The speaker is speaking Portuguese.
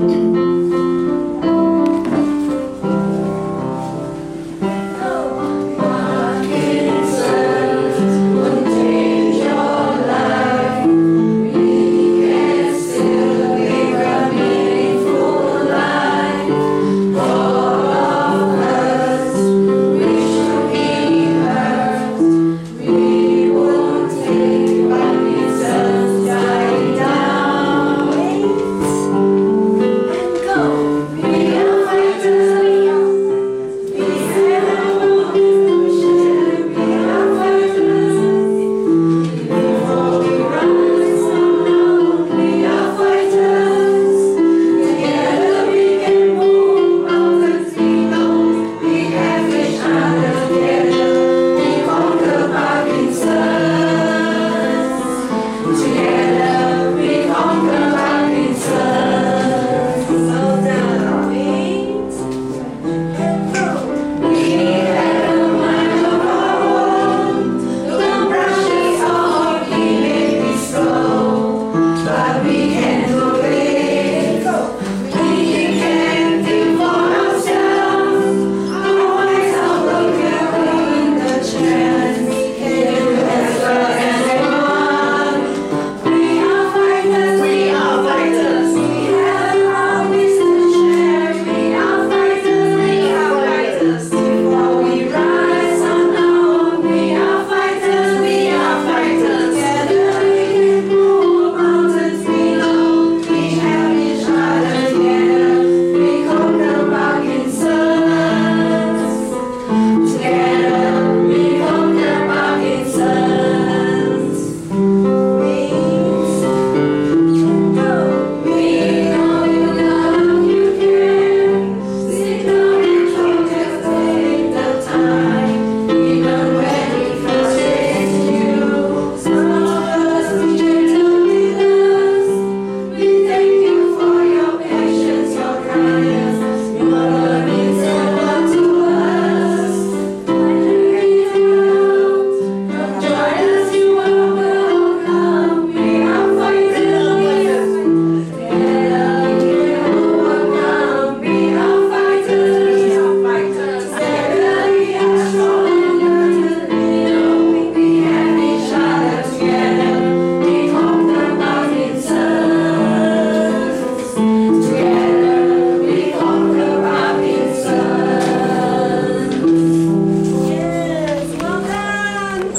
Música